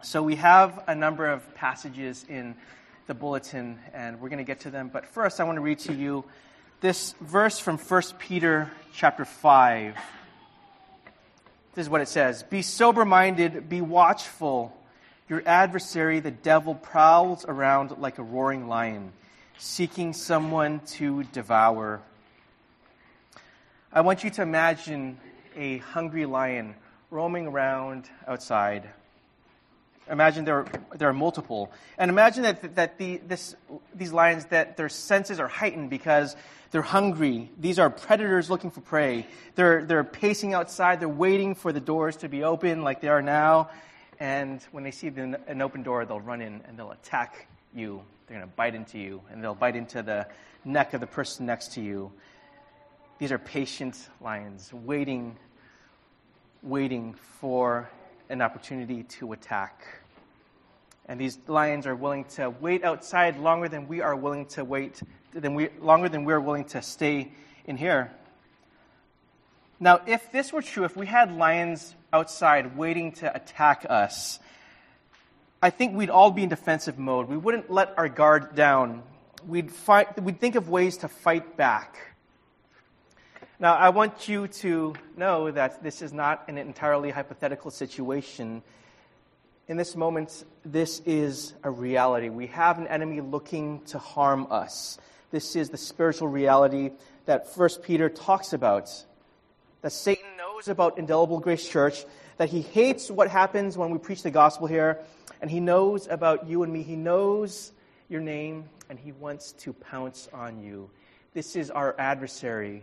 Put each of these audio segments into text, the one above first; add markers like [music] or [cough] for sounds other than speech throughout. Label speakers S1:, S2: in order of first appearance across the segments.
S1: So we have a number of passages in the bulletin, and we're going to get to them. But first, I want to read to you this verse from 1 Peter chapter 5. This is what it says Be sober minded, be watchful. Your adversary, the devil, prowls around like a roaring lion, seeking someone to devour. I want you to imagine a hungry lion roaming around outside. Imagine there, there are multiple. And imagine that, that the, this, these lions, that their senses are heightened because they're hungry. These are predators looking for prey. They're, they're pacing outside. They're waiting for the doors to be open like they are now. And when they see the, an open door, they'll run in and they'll attack you. They're going to bite into you, and they'll bite into the neck of the person next to you. These are patient lions waiting, waiting for an opportunity to attack. And these lions are willing to wait outside longer than we are willing to wait, than we, longer than we're willing to stay in here. Now, if this were true, if we had lions outside waiting to attack us, I think we'd all be in defensive mode. We wouldn't let our guard down. We'd, fight, we'd think of ways to fight back. Now, I want you to know that this is not an entirely hypothetical situation. In this moment, this is a reality. We have an enemy looking to harm us. This is the spiritual reality that First Peter talks about. That Satan knows about Indelible Grace Church, that he hates what happens when we preach the gospel here, and he knows about you and me. He knows your name, and he wants to pounce on you. This is our adversary,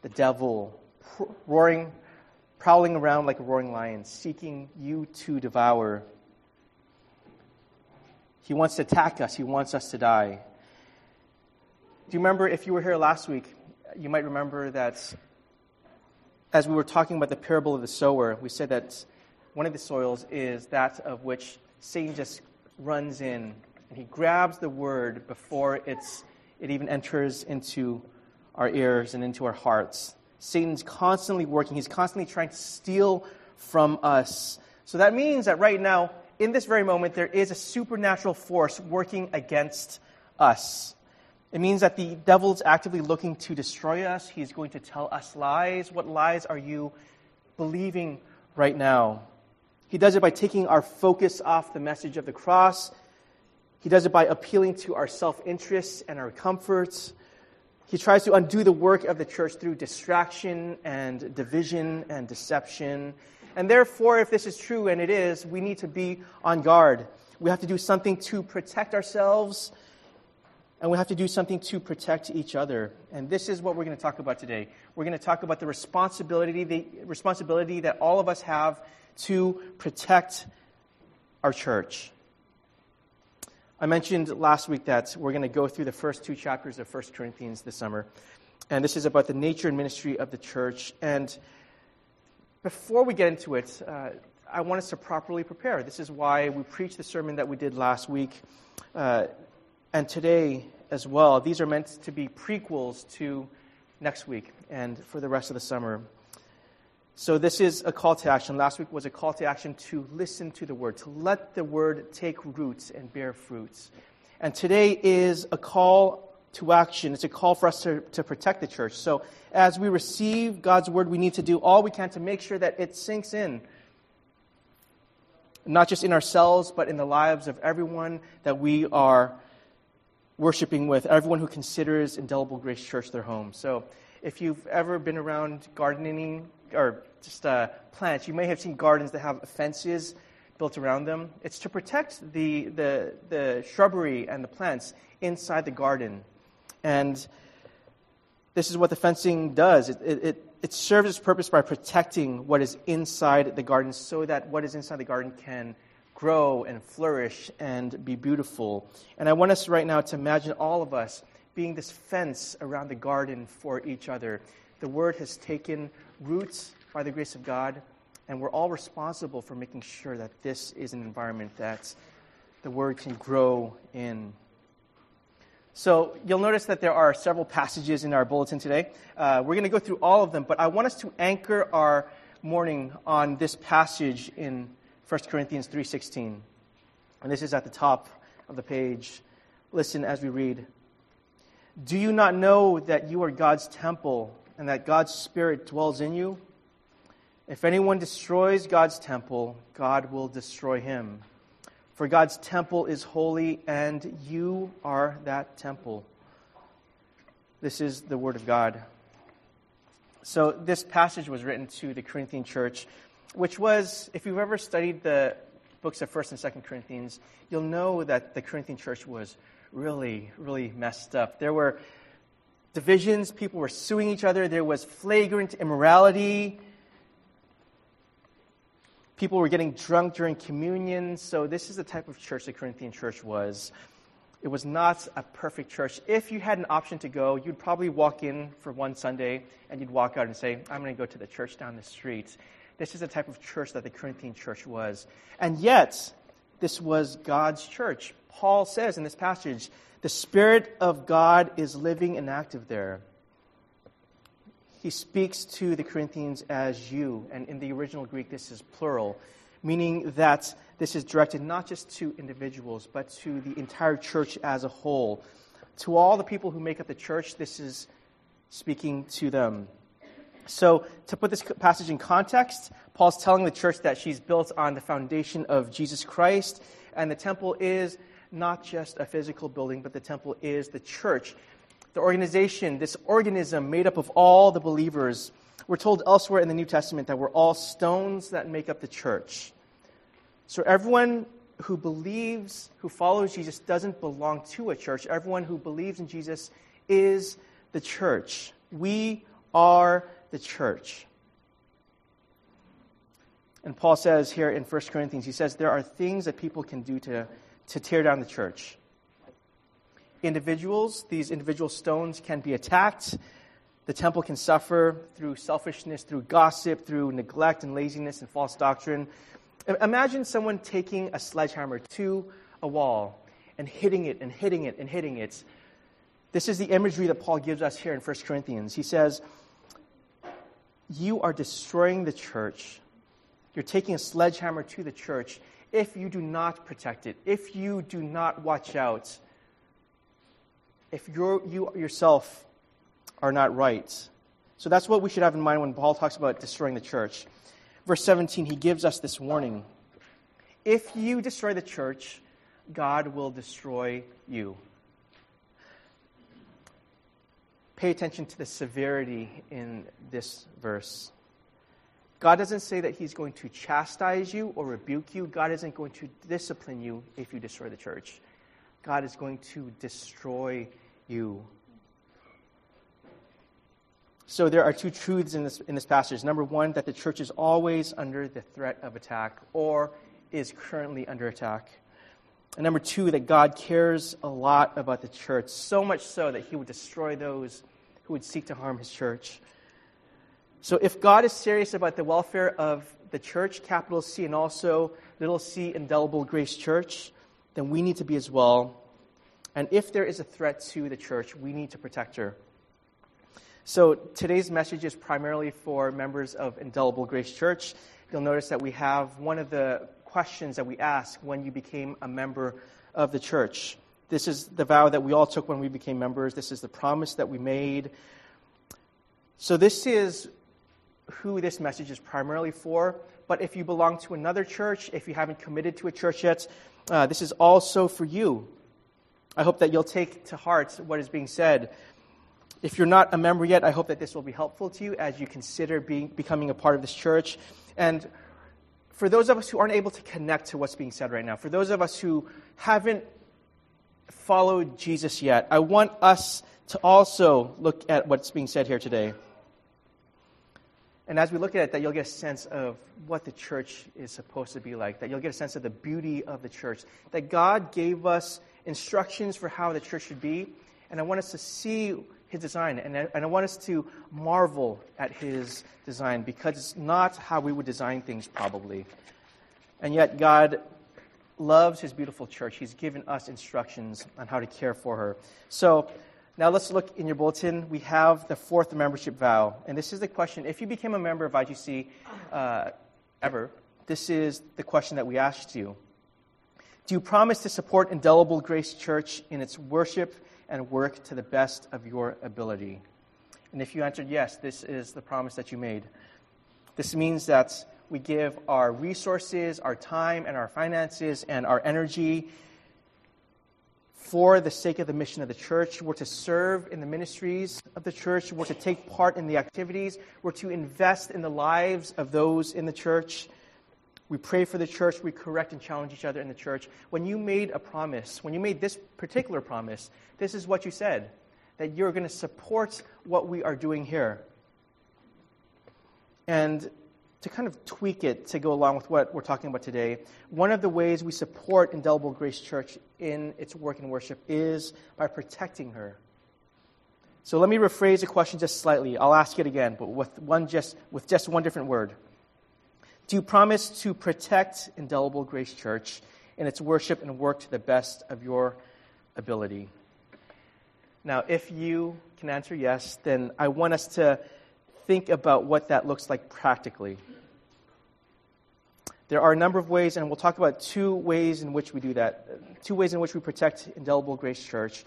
S1: the devil, roaring, prowling around like a roaring lion, seeking you to devour. He wants to attack us, he wants us to die. Do you remember, if you were here last week, you might remember that as we were talking about the parable of the sower, we said that one of the soils is that of which Satan just runs in and he grabs the word before it's, it even enters into our ears and into our hearts. Satan's constantly working, he's constantly trying to steal from us. So that means that right now, in this very moment, there is a supernatural force working against us. It means that the devil's actively looking to destroy us. He's going to tell us lies. What lies are you believing right now? He does it by taking our focus off the message of the cross. He does it by appealing to our self interests and our comforts. He tries to undo the work of the church through distraction and division and deception. And therefore, if this is true, and it is, we need to be on guard. We have to do something to protect ourselves, and we have to do something to protect each other. And this is what we're going to talk about today. We're going to talk about the responsibility, the responsibility that all of us have to protect our church. I mentioned last week that we're going to go through the first two chapters of 1 Corinthians this summer. And this is about the nature and ministry of the church. And before we get into it, uh, I want us to properly prepare. This is why we preached the sermon that we did last week uh, and today as well. These are meant to be prequels to next week and for the rest of the summer. So, this is a call to action. Last week was a call to action to listen to the word, to let the word take roots and bear fruits. And today is a call to action. It's a call for us to, to protect the church. So, as we receive God's word, we need to do all we can to make sure that it sinks in, not just in ourselves, but in the lives of everyone that we are worshiping with, everyone who considers Indelible Grace Church their home. So, if you've ever been around gardening or just uh, plants. You may have seen gardens that have fences built around them. It's to protect the, the, the shrubbery and the plants inside the garden. And this is what the fencing does it, it, it serves its purpose by protecting what is inside the garden so that what is inside the garden can grow and flourish and be beautiful. And I want us right now to imagine all of us being this fence around the garden for each other. The word has taken roots by the grace of God, and we're all responsible for making sure that this is an environment that the word can grow in. So you'll notice that there are several passages in our bulletin today. Uh, we're going to go through all of them, but I want us to anchor our morning on this passage in 1 Corinthians 3:16. And this is at the top of the page. Listen as we read. Do you not know that you are God's temple and that God's Spirit dwells in you? If anyone destroys God's temple, God will destroy him. For God's temple is holy, and you are that temple. This is the Word of God. So, this passage was written to the Corinthian church, which was, if you've ever studied the books of 1st and 2nd Corinthians, you'll know that the Corinthian church was really, really messed up. There were divisions, people were suing each other, there was flagrant immorality. People were getting drunk during communion. So, this is the type of church the Corinthian church was. It was not a perfect church. If you had an option to go, you'd probably walk in for one Sunday and you'd walk out and say, I'm going to go to the church down the street. This is the type of church that the Corinthian church was. And yet, this was God's church. Paul says in this passage, the Spirit of God is living and active there. He speaks to the Corinthians as you, and in the original Greek, this is plural, meaning that this is directed not just to individuals, but to the entire church as a whole. To all the people who make up the church, this is speaking to them. So, to put this passage in context, Paul's telling the church that she's built on the foundation of Jesus Christ, and the temple is not just a physical building, but the temple is the church. The organization, this organism made up of all the believers. We're told elsewhere in the New Testament that we're all stones that make up the church. So everyone who believes, who follows Jesus, doesn't belong to a church. Everyone who believes in Jesus is the church. We are the church. And Paul says here in 1 Corinthians, he says, there are things that people can do to, to tear down the church. Individuals, these individual stones can be attacked. The temple can suffer through selfishness, through gossip, through neglect and laziness and false doctrine. Imagine someone taking a sledgehammer to a wall and hitting it and hitting it and hitting it. This is the imagery that Paul gives us here in 1 Corinthians. He says, you are destroying the church. You're taking a sledgehammer to the church if you do not protect it, if you do not watch out, if you yourself are not right. So that's what we should have in mind when Paul talks about destroying the church. Verse 17, he gives us this warning. If you destroy the church, God will destroy you. pay attention to the severity in this verse. God doesn't say that He's going to chastise you or rebuke you. God isn't going to discipline you if you destroy the church. God is going to destroy you. So there are two truths in this, in this passage. Number one, that the church is always under the threat of attack or is currently under attack. And number two, that God cares a lot about the church, so much so that he would destroy those who would seek to harm his church. So if God is serious about the welfare of the church, capital C, and also little c, indelible grace church, then we need to be as well. And if there is a threat to the church, we need to protect her. So today's message is primarily for members of Indelible Grace Church. You'll notice that we have one of the questions that we ask when you became a member of the church. This is the vow that we all took when we became members. This is the promise that we made. So, this is who this message is primarily for. But if you belong to another church, if you haven't committed to a church yet, uh, this is also for you. I hope that you'll take to heart what is being said. If you're not a member yet, I hope that this will be helpful to you as you consider being, becoming a part of this church. And for those of us who aren't able to connect to what's being said right now, for those of us who haven't followed Jesus yet, I want us to also look at what's being said here today. And as we look at it, that you'll get a sense of what the church is supposed to be like, that you'll get a sense of the beauty of the church, that God gave us instructions for how the church should be, and I want us to see his design, and I, and I want us to marvel at his design because it's not how we would design things, probably. And yet, God loves his beautiful church. He's given us instructions on how to care for her. So now let's look in your bulletin. We have the fourth membership vow. And this is the question if you became a member of IGC uh, ever, this is the question that we asked you. Do you promise to support Indelible Grace Church in its worship and work to the best of your ability? And if you answered yes, this is the promise that you made. This means that we give our resources, our time, and our finances, and our energy for the sake of the mission of the church. We're to serve in the ministries of the church. We're to take part in the activities. We're to invest in the lives of those in the church. We pray for the church. We correct and challenge each other in the church. When you made a promise, when you made this particular promise, this is what you said that you're going to support what we are doing here. And to kind of tweak it to go along with what we're talking about today, one of the ways we support Indelible Grace Church in its work and worship is by protecting her. So let me rephrase the question just slightly. I'll ask it again, but with one just with just one different word. Do you promise to protect Indelible Grace Church in its worship and work to the best of your ability? Now, if you can answer yes, then I want us to think about what that looks like practically. There are a number of ways, and we'll talk about two ways in which we do that. Two ways in which we protect Indelible Grace Church.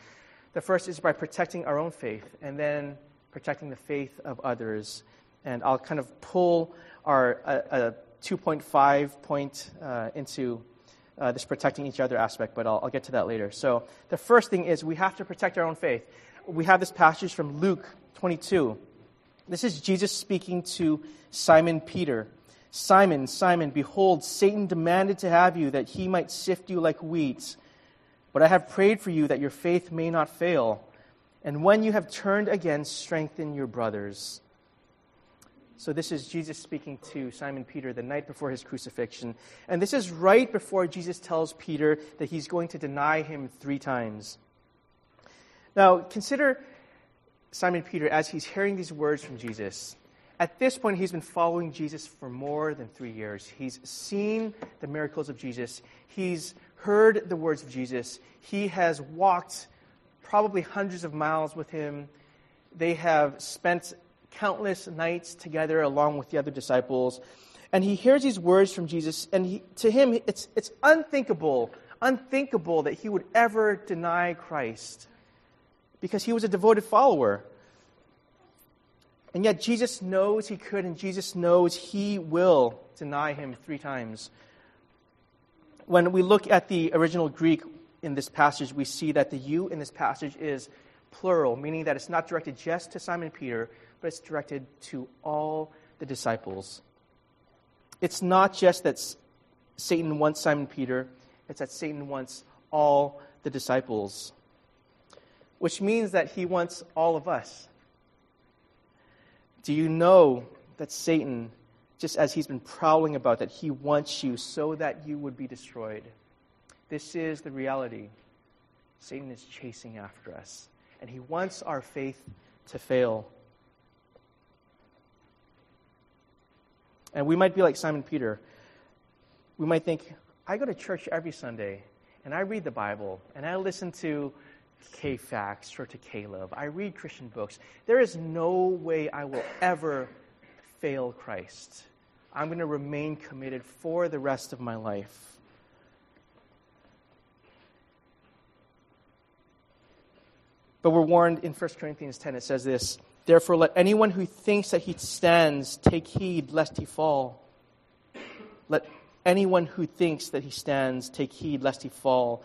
S1: The first is by protecting our own faith, and then protecting the faith of others. And I'll kind of pull our a, a 2.5 point uh, into uh, this protecting each other aspect, but I'll, I'll get to that later. So the first thing is we have to protect our own faith. We have this passage from Luke 22. This is Jesus speaking to Simon Peter. Simon, Simon, behold, Satan demanded to have you that he might sift you like wheat. But I have prayed for you that your faith may not fail. And when you have turned again, strengthen your brothers. So, this is Jesus speaking to Simon Peter the night before his crucifixion. And this is right before Jesus tells Peter that he's going to deny him three times. Now, consider Simon Peter, as he's hearing these words from Jesus, at this point, he's been following Jesus for more than three years. He's seen the miracles of Jesus, he's heard the words of Jesus, he has walked probably hundreds of miles with him. They have spent countless nights together along with the other disciples. And he hears these words from Jesus, and he, to him, it's, it's unthinkable, unthinkable that he would ever deny Christ because he was a devoted follower. And yet Jesus knows he could, and Jesus knows he will deny him three times. When we look at the original Greek in this passage, we see that the you in this passage is plural, meaning that it's not directed just to Simon Peter, but it's directed to all the disciples. It's not just that Satan wants Simon Peter, it's that Satan wants all the disciples which means that he wants all of us. Do you know that Satan, just as he's been prowling about, that he wants you so that you would be destroyed? This is the reality. Satan is chasing after us, and he wants our faith to fail. And we might be like Simon Peter. We might think, I go to church every Sunday, and I read the Bible, and I listen to K-Fax or to Caleb. I read Christian books. There is no way I will ever fail Christ. I'm going to remain committed for the rest of my life. But we're warned in 1 Corinthians 10, it says this Therefore, let anyone who thinks that he stands take heed lest he fall. Let anyone who thinks that he stands take heed lest he fall.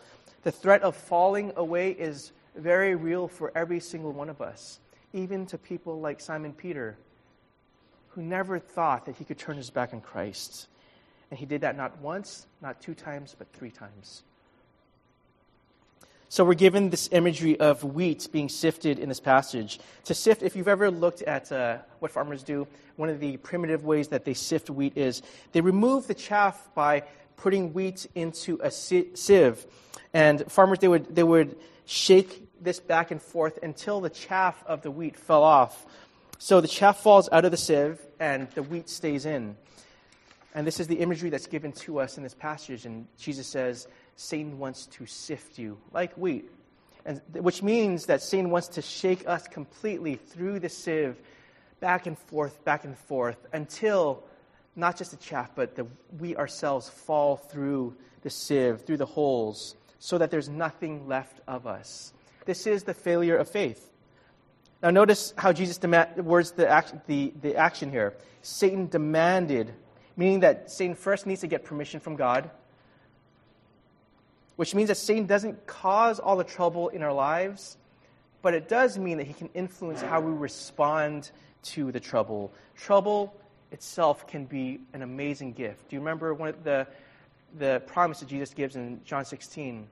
S1: The threat of falling away is very real for every single one of us, even to people like Simon Peter, who never thought that he could turn his back on Christ. And he did that not once, not two times, but three times. So we're given this imagery of wheat being sifted in this passage. To sift, if you've ever looked at uh, what farmers do, one of the primitive ways that they sift wheat is they remove the chaff by putting wheat into a sieve. And farmers, they would, they would shake this back and forth until the chaff of the wheat fell off. So the chaff falls out of the sieve and the wheat stays in. And this is the imagery that's given to us in this passage. And Jesus says, Satan wants to sift you like wheat. And, which means that Satan wants to shake us completely through the sieve, back and forth, back and forth, until not just the chaff, but that we ourselves fall through the sieve, through the holes, so that there's nothing left of us. This is the failure of faith. Now, notice how Jesus demand, words the, act, the, the action here. Satan demanded, meaning that Satan first needs to get permission from God, which means that Satan doesn't cause all the trouble in our lives, but it does mean that he can influence how we respond to the trouble. Trouble itself can be an amazing gift. Do you remember one of the, the promise that Jesus gives in John 16?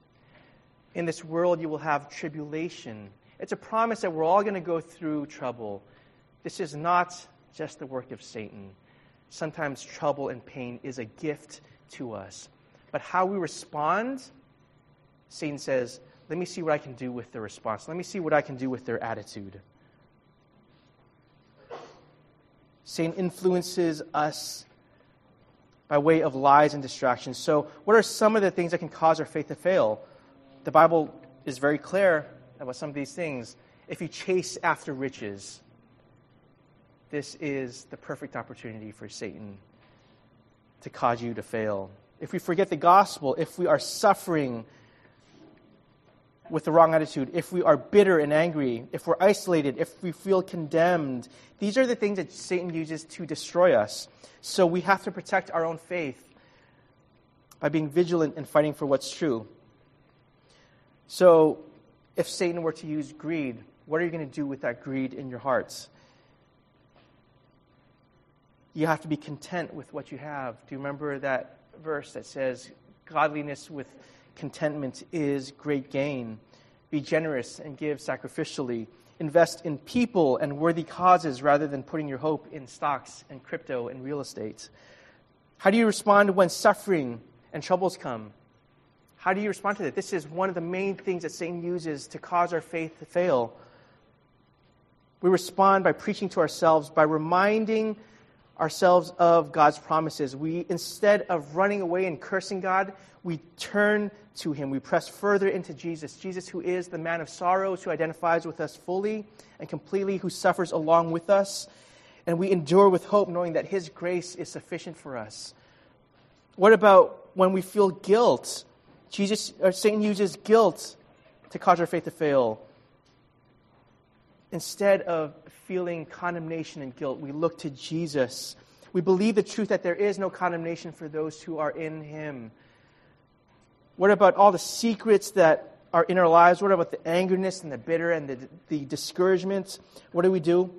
S1: In this world you will have tribulation. It's a promise that we're all going to go through trouble. This is not just the work of Satan. Sometimes trouble and pain is a gift to us. But how we respond, Satan says, let me see what I can do with their response. Let me see what I can do with their attitude. Satan influences us by way of lies and distractions. So, what are some of the things that can cause our faith to fail? The Bible is very clear about some of these things. If you chase after riches, this is the perfect opportunity for Satan to cause you to fail. If we forget the gospel, if we are suffering with the wrong attitude, if we are bitter and angry, if we're isolated, if we feel condemned, these are the things that Satan uses to destroy us. So we have to protect our own faith by being vigilant and fighting for what's true. So, if Satan were to use greed, what are you going to do with that greed in your hearts? You have to be content with what you have. Do you remember that verse that says, Godliness with contentment is great gain. Be generous and give sacrificially. Invest in people and worthy causes rather than putting your hope in stocks and crypto and real estate. How do you respond when suffering and troubles come? How do you respond to that? This is one of the main things that Satan uses to cause our faith to fail. We respond by preaching to ourselves, by reminding ourselves of God's promises. We, instead of running away and cursing God, we turn to Him. We press further into Jesus. Jesus, who is the man of sorrows, who identifies with us fully and completely, who suffers along with us. And we endure with hope, knowing that His grace is sufficient for us. What about when we feel guilt? Jesus, or Satan uses guilt to cause our faith to fail. Instead of feeling condemnation and guilt, we look to Jesus. We believe the truth that there is no condemnation for those who are in Him. What about all the secrets that are in our lives? What about the angerness and the bitter and the, the discouragement? What do we do?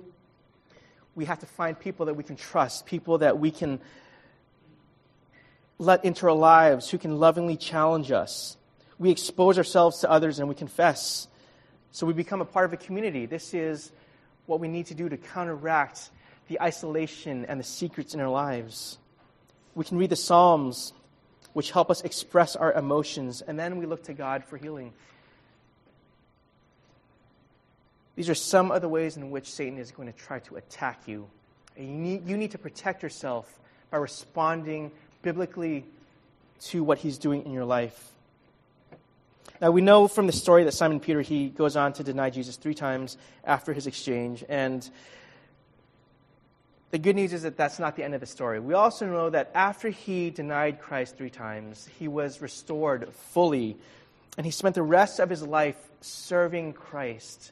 S1: We have to find people that we can trust, people that we can let into our lives, who can lovingly challenge us. We expose ourselves to others and we confess. So we become a part of a community. This is what we need to do to counteract the isolation and the secrets in our lives. We can read the Psalms, which help us express our emotions, and then we look to God for healing. These are some of the ways in which Satan is going to try to attack you. You need, you need to protect yourself by responding biblically to what he's doing in your life. Now, we know from the story that Simon Peter, he goes on to deny Jesus three times after his exchange. And the good news is that that's not the end of the story. We also know that after he denied Christ three times, he was restored fully. And he spent the rest of his life serving Christ.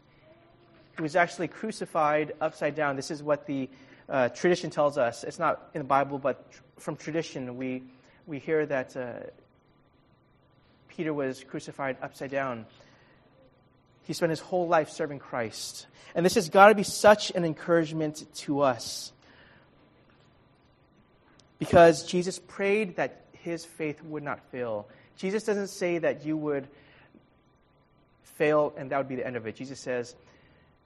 S1: He was actually crucified upside down. This is what the uh, tradition tells us. It's not in the Bible, but from tradition, we, we hear that. Uh, Peter was crucified upside down. He spent his whole life serving Christ. And this has got to be such an encouragement to us. Because Jesus prayed that his faith would not fail. Jesus doesn't say that you would fail and that would be the end of it. Jesus says,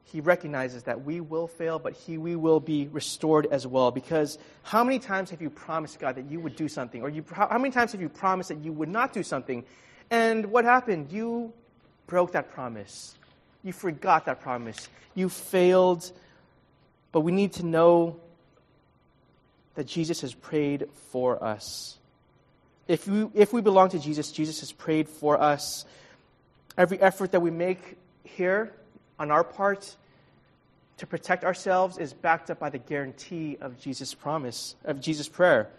S1: he recognizes that we will fail, but he, we will be restored as well. Because how many times have you promised God that you would do something? Or you, how many times have you promised that you would not do something? And what happened? You broke that promise. You forgot that promise. You failed. But we need to know that Jesus has prayed for us. If we, if we belong to Jesus, Jesus has prayed for us. Every effort that we make here on our part to protect ourselves is backed up by the guarantee of Jesus' promise, of Jesus' prayer.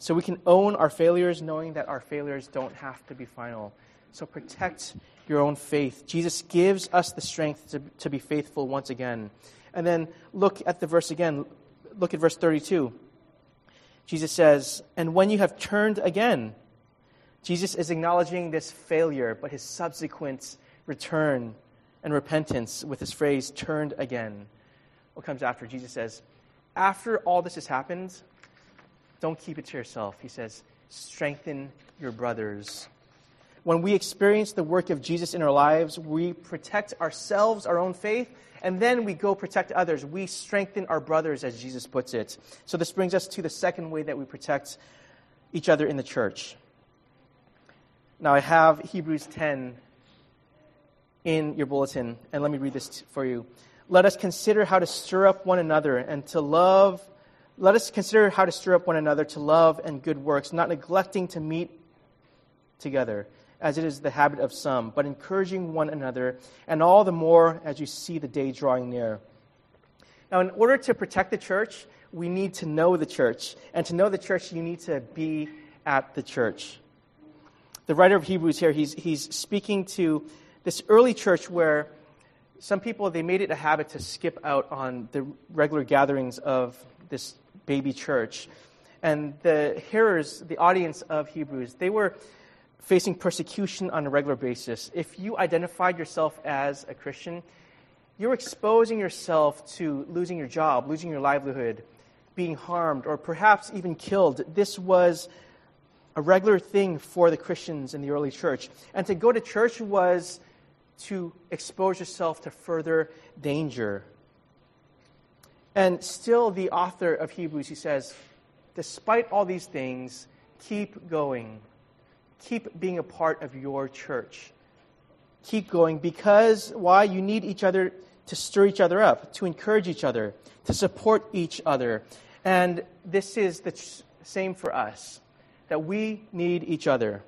S1: So we can own our failures knowing that our failures don't have to be final. So protect your own faith. Jesus gives us the strength to, to be faithful once again. And then look at the verse again. Look at verse 32. Jesus says, And when you have turned again, Jesus is acknowledging this failure, but his subsequent return and repentance with his phrase, turned again. What comes after? Jesus says, After all this has happened, don't keep it to yourself. He says, strengthen your brothers. When we experience the work of Jesus in our lives, we protect ourselves, our own faith, and then we go protect others. We strengthen our brothers, as Jesus puts it. So, this brings us to the second way that we protect each other in the church. Now, I have Hebrews 10 in your bulletin, and let me read this for you. Let us consider how to stir up one another and to love let us consider how to stir up one another to love and good works, not neglecting to meet together, as it is the habit of some, but encouraging one another, and all the more as you see the day drawing near. Now, in order to protect the church, we need to know the church. And to know the church, you need to be at the church. The writer of Hebrews here, he's, he's speaking to this early church where some people, they made it a habit to skip out on the regular gatherings of this baby church. And the hearers, the audience of Hebrews, they were facing persecution on a regular basis. If you identified yourself as a Christian, you're exposing yourself to losing your job, losing your livelihood, being harmed, or perhaps even killed. This was a regular thing for the Christians in the early church. And to go to church was to expose yourself to further danger. And still, the author of Hebrews, he says, despite all these things, keep going. Keep being a part of your church. Keep going because why? You need each other to stir each other up, to encourage each other, to support each other. And this is the same for us, that we need each other.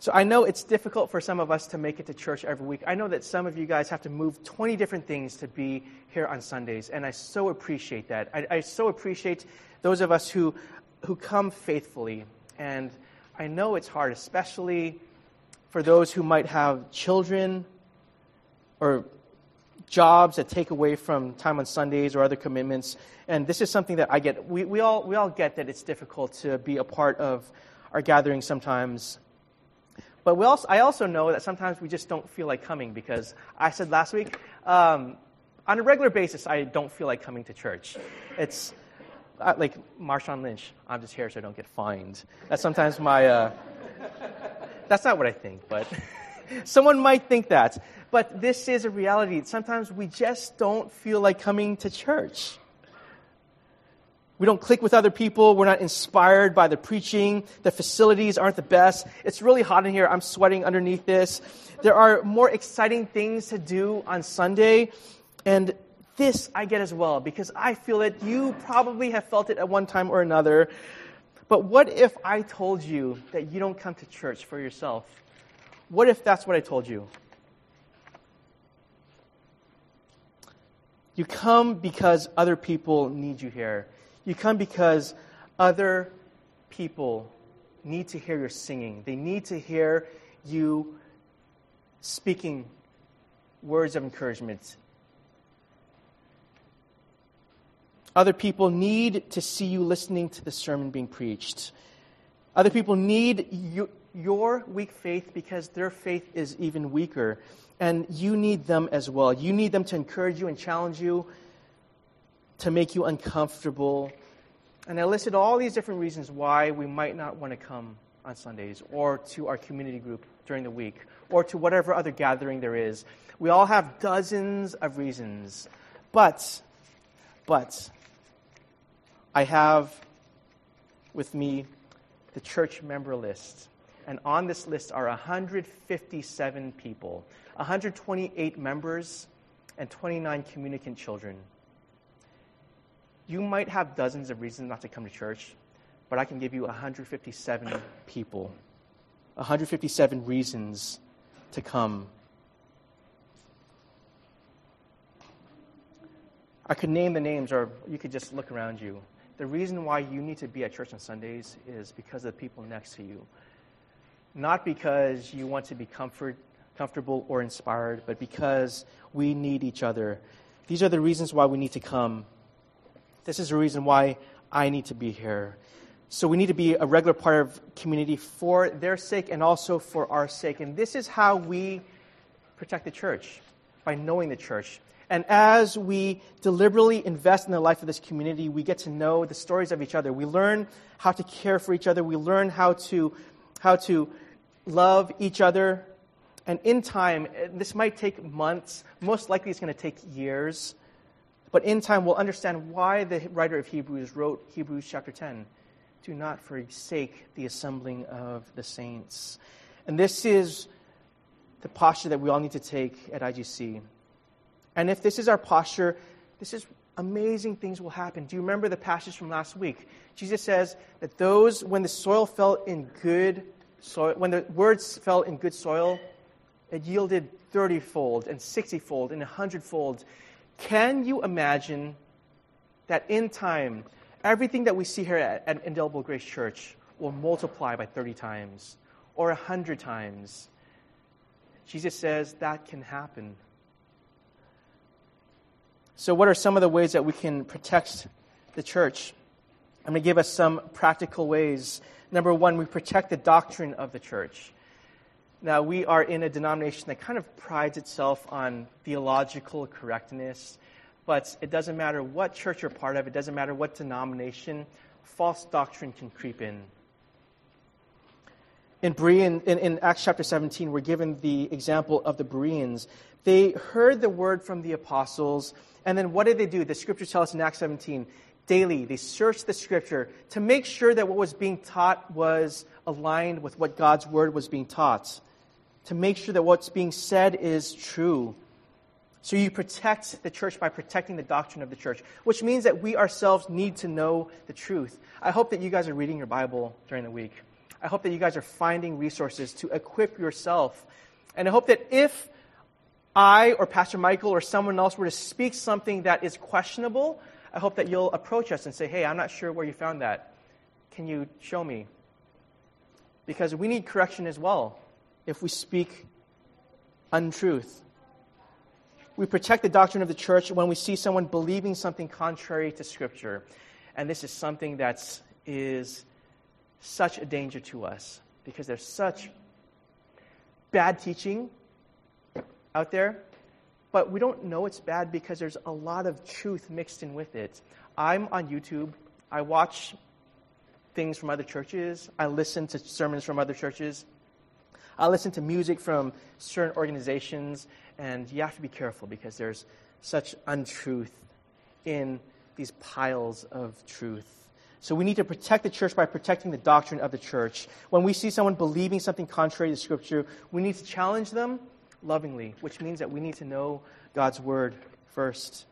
S1: So I know it's difficult for some of us to make it to church every week. I know that some of you guys have to move 20 different things to be here on Sundays, and I so appreciate that. I, I so appreciate those of us who, who come faithfully. And I know it's hard, especially for those who might have children or jobs that take away from time on Sundays or other commitments. And this is something that I get. We, we, all, we all get that it's difficult to be a part of our gatherings sometimes. But we also, I also know that sometimes we just don't feel like coming because I said last week, um, on a regular basis, I don't feel like coming to church. It's uh, like Marshawn Lynch. I'm just here so I don't get fined. That's sometimes my. Uh, that's not what I think, but [laughs] someone might think that. But this is a reality. Sometimes we just don't feel like coming to church. We don't click with other people. We're not inspired by the preaching. The facilities aren't the best. It's really hot in here. I'm sweating underneath this. There are more exciting things to do on Sunday. And this I get as well because I feel it. You probably have felt it at one time or another. But what if I told you that you don't come to church for yourself? What if that's what I told you? You come because other people need you here. You come because other people need to hear your singing. They need to hear you speaking words of encouragement. Other people need to see you listening to the sermon being preached. Other people need you, your weak faith because their faith is even weaker. And you need them as well. You need them to encourage you and challenge you to make you uncomfortable. And I listed all these different reasons why we might not want to come on Sundays or to our community group during the week or to whatever other gathering there is. We all have dozens of reasons. But, but, I have with me the church member list. And on this list are 157 people, 128 members, and 29 communicant children. You might have dozens of reasons not to come to church, but I can give you 157 people, 157 reasons to come. I could name the names, or you could just look around you. The reason why you need to be at church on Sundays is because of the people next to you. Not because you want to be comfort, comfortable or inspired, but because we need each other. These are the reasons why we need to come. This is the reason why I need to be here. So we need to be a regular part of community for their sake and also for our sake. And this is how we protect the church by knowing the church. And as we deliberately invest in the life of this community, we get to know the stories of each other. We learn how to care for each other. We learn how to, how to love each other. And in time, this might take months. Most likely, it's going to take years. But in time, we'll understand why the writer of Hebrews wrote Hebrews chapter 10 do not forsake the assembling of the saints. And this is the posture that we all need to take at IGC. And if this is our posture, this is amazing things will happen. Do you remember the passage from last week? Jesus says that those, when the soil fell in good soil, when the words fell in good soil, it yielded 30 fold and 60 fold and 100 fold. Can you imagine that in time, everything that we see here at, at Indelible Grace Church will multiply by 30 times or 100 times. Jesus says that can happen. So, what are some of the ways that we can protect the church? I'm going to give us some practical ways. Number one, we protect the doctrine of the church. Now, we are in a denomination that kind of prides itself on theological correctness but it doesn't matter what church you're part of, it doesn't matter what denomination, false doctrine can creep in. In, Berean, in, in Acts chapter 17, we're given the example of the Bereans. They heard the word from the apostles, and then what did they do? The scriptures tell us in Acts 17 daily, they searched the scripture to make sure that what was being taught was aligned with what God's word was being taught, to make sure that what's being said is true. So you protect the church by protecting the doctrine of the church, which means that we ourselves need to know the truth. I hope that you guys are reading your Bible during the week. I hope that you guys are finding resources to equip yourself. And I hope that if I or Pastor Michael or someone else were to speak something that is questionable, I hope that you'll approach us and say, hey, I'm not sure where you found that. Can you show me? Because we need correction as well if we speak untruth. We protect the doctrine of the church when we see someone believing something contrary to Scripture. And this is something that is such a danger to us because there's such bad teaching out there, but we don't know it's bad because there's a lot of truth mixed in with it. I'm on YouTube, I watch things from other churches, I listen to sermons from other churches. I listen to music from certain organizations, and you have to be careful because there's such untruth in these piles of truth. So we need to protect the church by protecting the doctrine of the church. When we see someone believing something contrary to Scripture, we need to challenge them lovingly, which means that we need to know God's word first.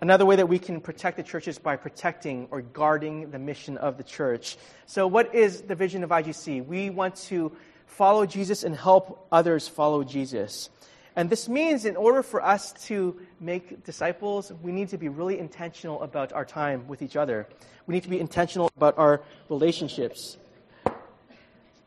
S1: Another way that we can protect the church is by protecting or guarding the mission of the church. So, what is the vision of IGC? We want to follow Jesus and help others follow Jesus. And this means, in order for us to make disciples, we need to be really intentional about our time with each other. We need to be intentional about our relationships.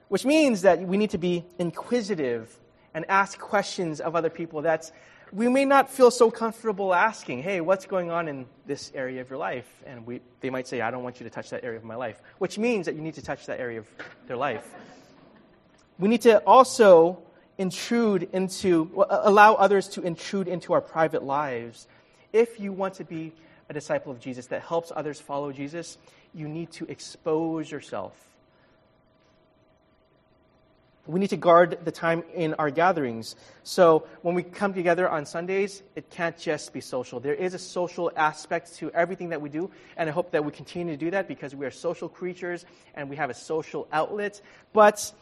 S1: Which means that we need to be inquisitive and ask questions of other people that we may not feel so comfortable asking, hey, what's going on in this area of your life? And we, they might say, I don't want you to touch that area of my life, which means that you need to touch that area of their life we need to also intrude into, allow others to intrude into our private lives. If you want to be a disciple of Jesus that helps others follow Jesus, you need to expose yourself. We need to guard the time in our gatherings. So when we come together on Sundays, it can't just be social. There is a social aspect to everything that we do, and I hope that we continue to do that because we are social creatures and we have a social outlet. But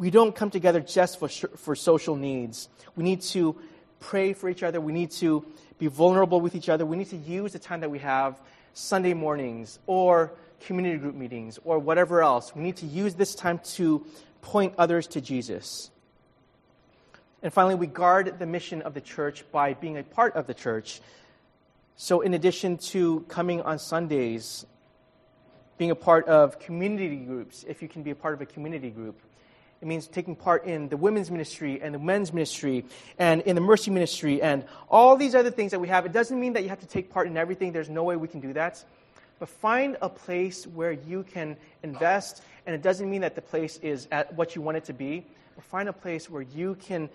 S1: we don't come together just for, for social needs. We need to pray for each other. We need to be vulnerable with each other. We need to use the time that we have Sunday mornings or community group meetings or whatever else. We need to use this time to point others to Jesus. And finally, we guard the mission of the church by being a part of the church. So, in addition to coming on Sundays, being a part of community groups, if you can be a part of a community group, it means taking part in the women's ministry and the men's ministry and in the mercy ministry and all these other things that we have. It doesn't mean that you have to take part in everything. There's no way we can do that. But find a place where you can invest, and it doesn't mean that the place is at what you want it to be, but find a place where you can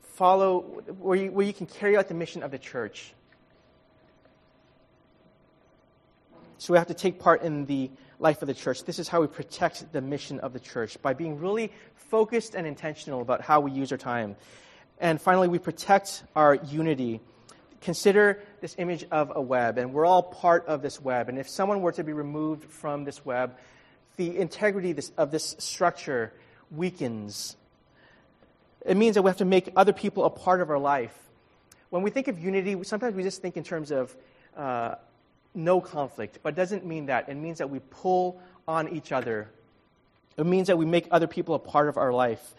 S1: follow, where you, where you can carry out the mission of the church. So we have to take part in the life of the church. This is how we protect the mission of the church by being really focused and intentional about how we use our time. And finally, we protect our unity. Consider this image of a web, and we're all part of this web. And if someone were to be removed from this web, the integrity of this structure weakens. It means that we have to make other people a part of our life. When we think of unity, sometimes we just think in terms of uh, no conflict, but it doesn't mean that. It means that we pull on each other. It means that we make other people a part of our life.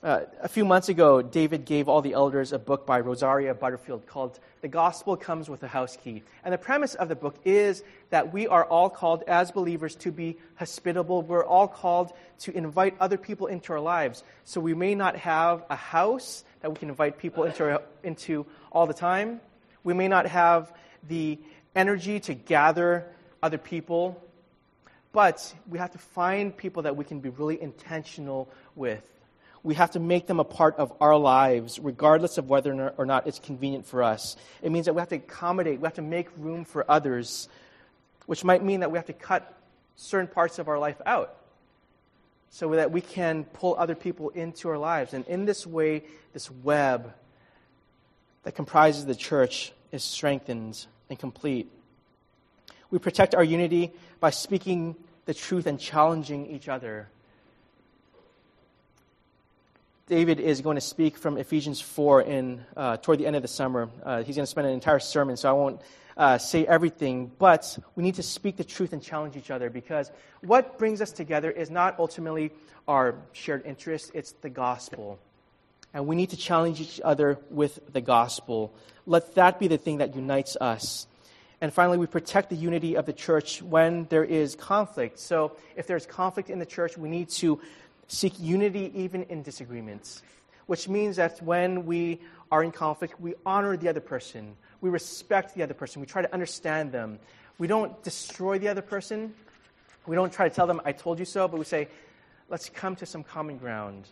S1: Uh, a few months ago, David gave all the elders a book by Rosaria Butterfield called The Gospel Comes with a House Key. And the premise of the book is that we are all called, as believers, to be hospitable. We're all called to invite other people into our lives. So we may not have a house that we can invite people into, into all the time. We may not have the energy to gather other people, but we have to find people that we can be really intentional with. We have to make them a part of our lives, regardless of whether or not it's convenient for us. It means that we have to accommodate, we have to make room for others, which might mean that we have to cut certain parts of our life out so that we can pull other people into our lives. And in this way, this web that comprises the church is strengthened and complete. We protect our unity by speaking the truth and challenging each other. David is going to speak from Ephesians 4 in, uh, toward the end of the summer. Uh, he's going to spend an entire sermon, so I won't uh, say everything, but we need to speak the truth and challenge each other because what brings us together is not ultimately our shared interests, it's the gospel. And we need to challenge each other with the gospel. Let that be the thing that unites us. And finally, we protect the unity of the church when there is conflict. So, if there's conflict in the church, we need to seek unity even in disagreements, which means that when we are in conflict, we honor the other person, we respect the other person, we try to understand them. We don't destroy the other person, we don't try to tell them, I told you so, but we say, let's come to some common ground.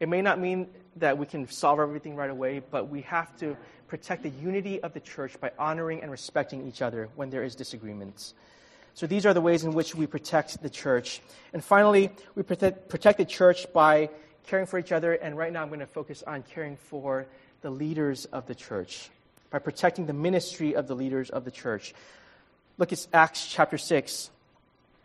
S1: It may not mean that we can solve everything right away, but we have to protect the unity of the church by honoring and respecting each other when there is disagreements. So these are the ways in which we protect the church. And finally, we protect, protect the church by caring for each other. And right now, I'm going to focus on caring for the leaders of the church, by protecting the ministry of the leaders of the church. Look at Acts chapter 6.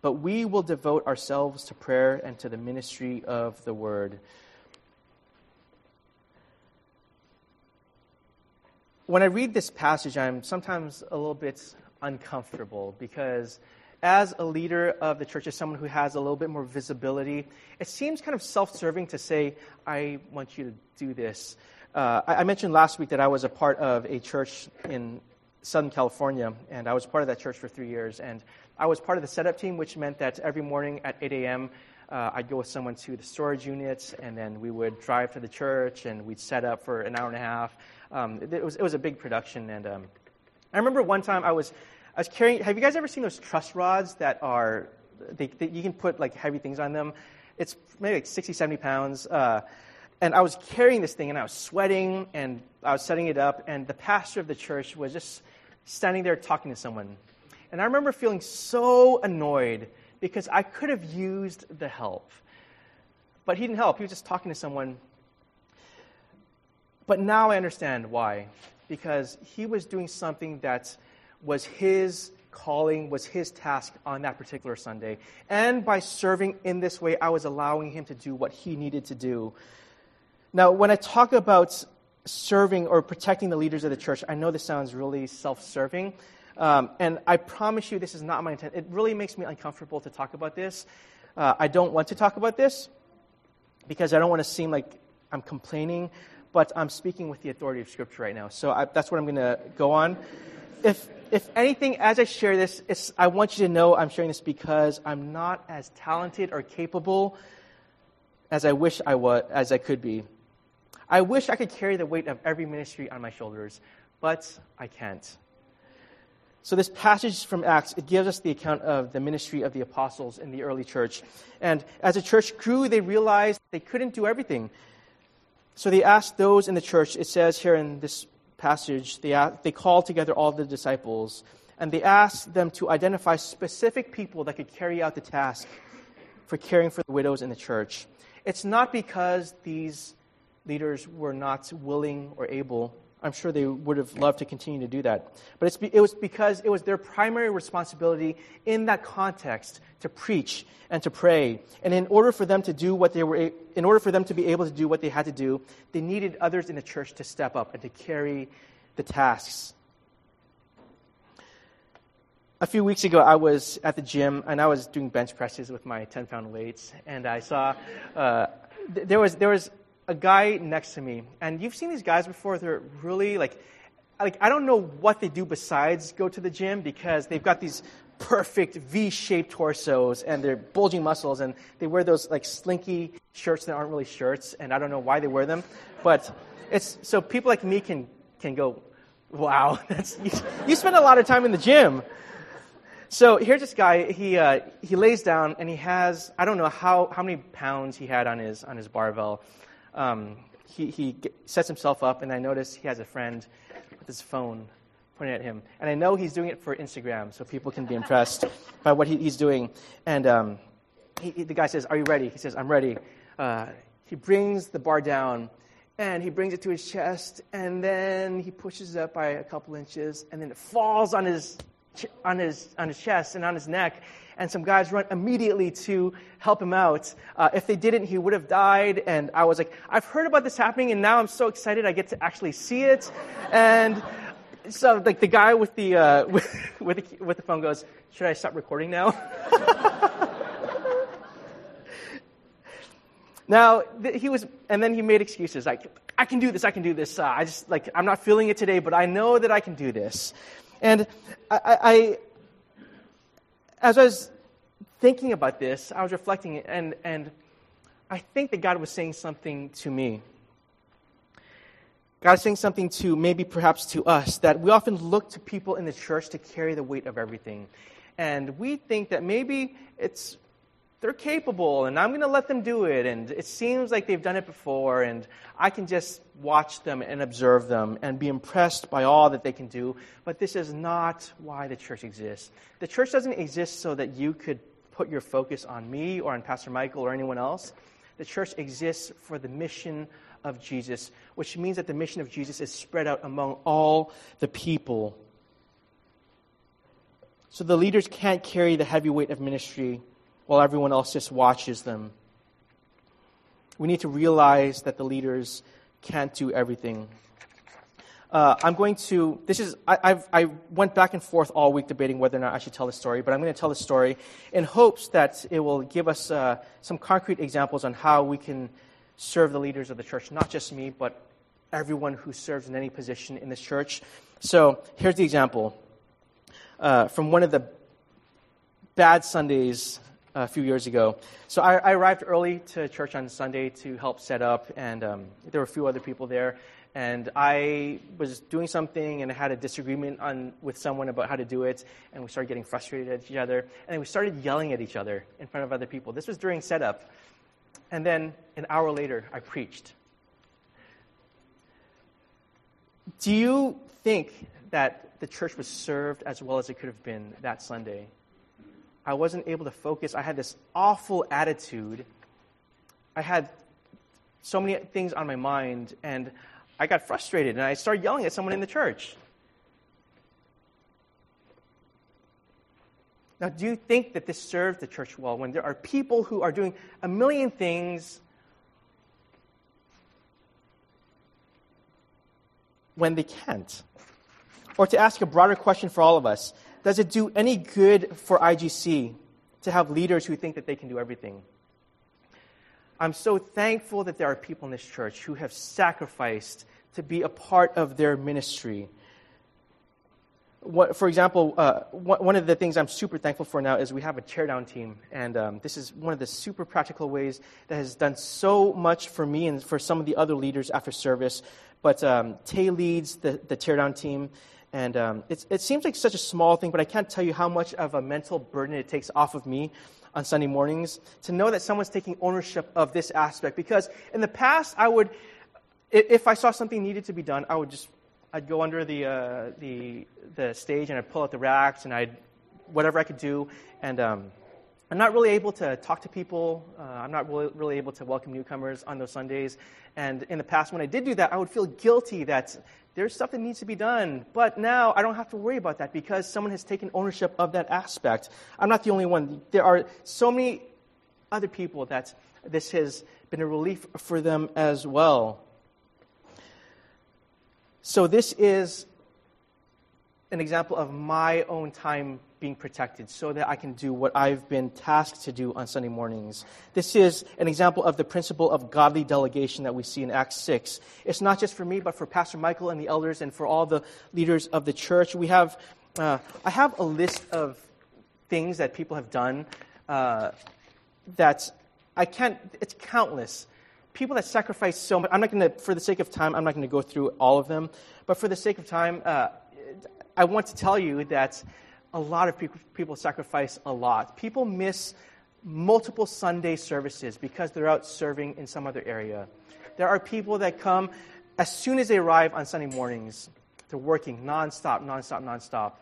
S1: but we will devote ourselves to prayer and to the ministry of the word. When I read this passage, I'm sometimes a little bit uncomfortable because as a leader of the church, as someone who has a little bit more visibility, it seems kind of self serving to say, I want you to do this. Uh, I, I, mentioned last week that I was a part of a church in Southern California, and I was part of that church for three years. And I was part of the setup team, which meant that every morning at 8 a.m., uh, I'd go with someone to the storage units, and then we would drive to the church, and we'd set up for an hour and a half. Um, it, was, it was a big production, and um, I remember one time I was, I was carrying. Have you guys ever seen those truss rods that are, they, they, you can put like heavy things on them? It's maybe like 60, 70 pounds. Uh, and I was carrying this thing, and I was sweating, and I was setting it up, and the pastor of the church was just standing there talking to someone. And I remember feeling so annoyed because I could have used the help. But he didn't help. He was just talking to someone. But now I understand why. Because he was doing something that was his calling, was his task on that particular Sunday. And by serving in this way, I was allowing him to do what he needed to do. Now, when I talk about serving or protecting the leaders of the church, I know this sounds really self serving. Um, and I promise you, this is not my intent. It really makes me uncomfortable to talk about this. Uh, I don't want to talk about this because I don't want to seem like I'm complaining, but I'm speaking with the authority of Scripture right now. So I, that's what I'm going to go on. If, if anything, as I share this, I want you to know I'm sharing this because I'm not as talented or capable as I wish I was, as I could be. I wish I could carry the weight of every ministry on my shoulders, but I can't. So this passage from Acts, it gives us the account of the ministry of the apostles in the early church. And as the church grew, they realized they couldn't do everything. So they asked those in the church, it says here in this passage, they, they called together all the disciples and they asked them to identify specific people that could carry out the task for caring for the widows in the church. It's not because these leaders were not willing or able I'm sure they would have loved to continue to do that. But it was because it was their primary responsibility in that context to preach and to pray. And in order for them to do what they were, in order for them to be able to do what they had to do, they needed others in the church to step up and to carry the tasks. A few weeks ago, I was at the gym and I was doing bench presses with my 10 pound weights, and I saw uh, there was there was a guy next to me, and you've seen these guys before. They're really like, like I don't know what they do besides go to the gym because they've got these perfect V-shaped torsos and they're bulging muscles, and they wear those like slinky shirts that aren't really shirts, and I don't know why they wear them, but it's so people like me can can go, wow, [laughs] that's you, you spend a lot of time in the gym. So here's this guy. He uh, he lays down and he has I don't know how how many pounds he had on his on his barbell, um, he, he sets himself up, and I notice he has a friend with his phone pointing at him. And I know he's doing it for Instagram, so people can be impressed by what he, he's doing. And um, he, the guy says, Are you ready? He says, I'm ready. Uh, he brings the bar down, and he brings it to his chest, and then he pushes it up by a couple inches, and then it falls on his, on his, on his chest and on his neck and some guys run immediately to help him out. Uh, if they didn't, he would have died. And I was like, I've heard about this happening, and now I'm so excited I get to actually see it. And so, like the guy with the uh, [laughs] with with the, with the phone goes, "Should I stop recording now?" [laughs] now he was, and then he made excuses like, "I can do this. I can do this. Uh, I just like I'm not feeling it today, but I know that I can do this." And I, I, as I was thinking about this, I was reflecting, and, and I think that God was saying something to me. God is saying something to maybe perhaps to us that we often look to people in the church to carry the weight of everything. And we think that maybe it's they're capable and I'm going to let them do it. And it seems like they've done it before and I can just watch them and observe them and be impressed by all that they can do. But this is not why the church exists. The church doesn't exist so that you could put your focus on me or on Pastor Michael or anyone else. The church exists for the mission of Jesus, which means that the mission of Jesus is spread out among all the people. So the leaders can't carry the heavy weight of ministry while everyone else just watches them. We need to realize that the leaders can't do everything. Uh, I'm going to, this is, I, I've, I went back and forth all week debating whether or not I should tell the story, but I'm going to tell the story in hopes that it will give us uh, some concrete examples on how we can serve the leaders of the church, not just me, but everyone who serves in any position in this church. So here's the example uh, from one of the bad Sundays a few years ago. So I, I, arrived early to church on Sunday to help set up, and um, there were a few other people there. And I was doing something and I had a disagreement on, with someone about how to do it, and we started getting frustrated at each other. And then we started yelling at each other in front of other people. This was during setup. And then an hour later, I preached. Do you think that the church was served as well as it could have been that Sunday? I wasn't able to focus. I had this awful attitude. I had so many things on my mind, and I got frustrated, and I started yelling at someone in the church. Now, do you think that this served the church well when there are people who are doing a million things when they can't? Or to ask a broader question for all of us, does it do any good for IGC to have leaders who think that they can do everything? I'm so thankful that there are people in this church who have sacrificed to be a part of their ministry. What, for example, uh, one of the things I'm super thankful for now is we have a teardown team. And um, this is one of the super practical ways that has done so much for me and for some of the other leaders after service. But um, Tay leads the, the teardown team. And um, it seems like such a small thing, but I can't tell you how much of a mental burden it takes off of me on Sunday mornings to know that someone's taking ownership of this aspect. Because in the past, I would, if I saw something needed to be done, I would just, I'd go under the, uh, the, the stage and I'd pull out the racks and I'd, whatever I could do. And um, I'm not really able to talk to people. Uh, I'm not really, really able to welcome newcomers on those Sundays. And in the past, when I did do that, I would feel guilty that there's stuff that needs to be done. But now I don't have to worry about that because someone has taken ownership of that aspect. I'm not the only one. There are so many other people that this has been a relief for them as well. So, this is an example of my own time being protected so that I can do what I've been tasked to do on Sunday mornings. This is an example of the principle of godly delegation that we see in Acts 6. It's not just for me, but for Pastor Michael and the elders and for all the leaders of the church. We have, uh, I have a list of things that people have done uh, that I can't, it's countless. People that sacrifice so much. I'm not going to, for the sake of time, I'm not going to go through all of them. But for the sake of time, uh, I want to tell you that a lot of people, people sacrifice a lot. People miss multiple Sunday services because they're out serving in some other area. There are people that come as soon as they arrive on Sunday mornings. They're working nonstop, nonstop, nonstop.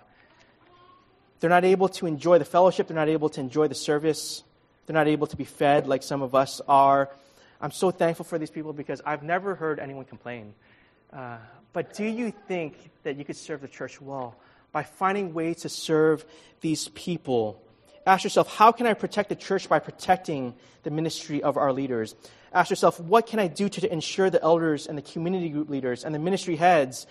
S1: They're not able to enjoy the fellowship. They're not able to enjoy the service. They're not able to be fed like some of us are. I'm so thankful for these people because I've never heard anyone complain. Uh, but do you think that you could serve the church well by finding ways to serve these people. Ask yourself, how can I protect the church by protecting the ministry of our leaders? Ask yourself, what can I do to ensure the elders and the community group leaders and the ministry heads,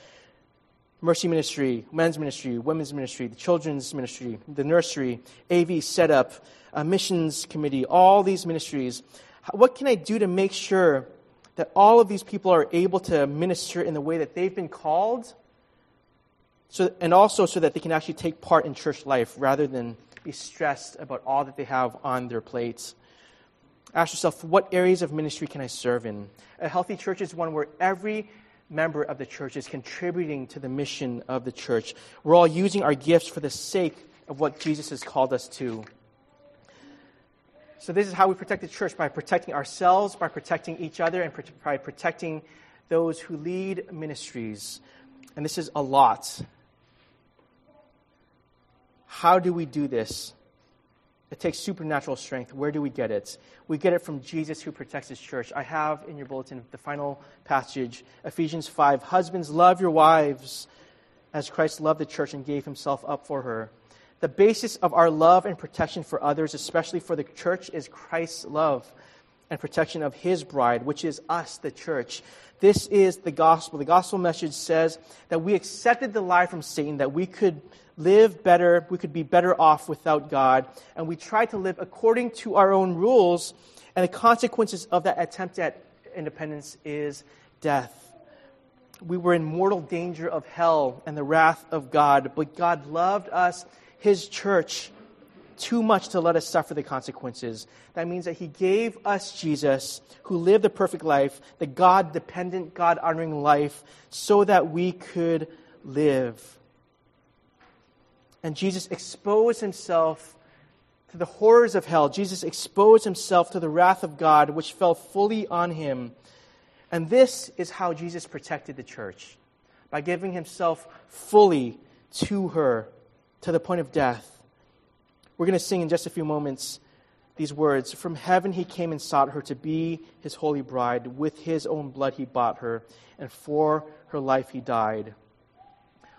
S1: mercy ministry, men's ministry, women's ministry, the children's ministry, the nursery, AV setup, missions committee, all these ministries, what can I do to make sure that all of these people are able to minister in the way that they've been called so, and also so that they can actually take part in church life rather than be stressed about all that they have on their plates. Ask yourself, what areas of ministry can I serve in? A healthy church is one where every member of the church is contributing to the mission of the church. We're all using our gifts for the sake of what Jesus has called us to. So, this is how we protect the church by protecting ourselves, by protecting each other, and by protecting those who lead ministries. And this is a lot. How do we do this? It takes supernatural strength. Where do we get it? We get it from Jesus who protects his church. I have in your bulletin the final passage, Ephesians 5. Husbands, love your wives as Christ loved the church and gave himself up for her. The basis of our love and protection for others, especially for the church, is Christ's love and protection of his bride, which is us, the church. This is the gospel. The gospel message says that we accepted the lie from Satan, that we could live better, we could be better off without God, and we try to live according to our own rules, and the consequences of that attempt at independence is death. We were in mortal danger of hell and the wrath of God, but God loved us, His church, too much to let us suffer the consequences. That means that He gave us Jesus, who lived the perfect life, the God dependent, God honoring life, so that we could live. And Jesus exposed himself to the horrors of hell. Jesus exposed himself to the wrath of God, which fell fully on him. And this is how Jesus protected the church by giving himself fully to her to the point of death. We're going to sing in just a few moments these words From heaven he came and sought her to be his holy bride. With his own blood he bought her, and for her life he died.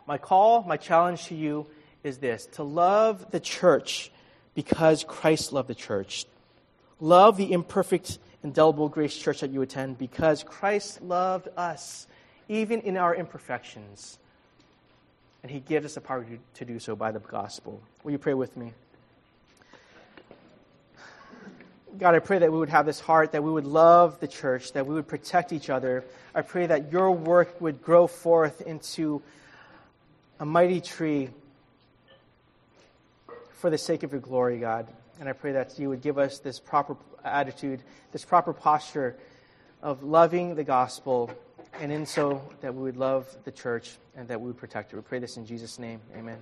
S1: My call, my challenge to you is this to love the church because Christ loved the church. Love the imperfect, indelible grace church that you attend because Christ loved us, even in our imperfections. And he gives us the power to, do so by the gospel. Will you pray with me? God, I pray that we would have this heart, that we would love the church, that we would protect each other. I pray that your work would grow forth into a mighty tree for the sake of your glory, God. And I pray that you would give us this proper attitude, this proper posture of loving the gospel, and in so that we would love the church and that we would protect it. We pray this in Jesus' name. Amen.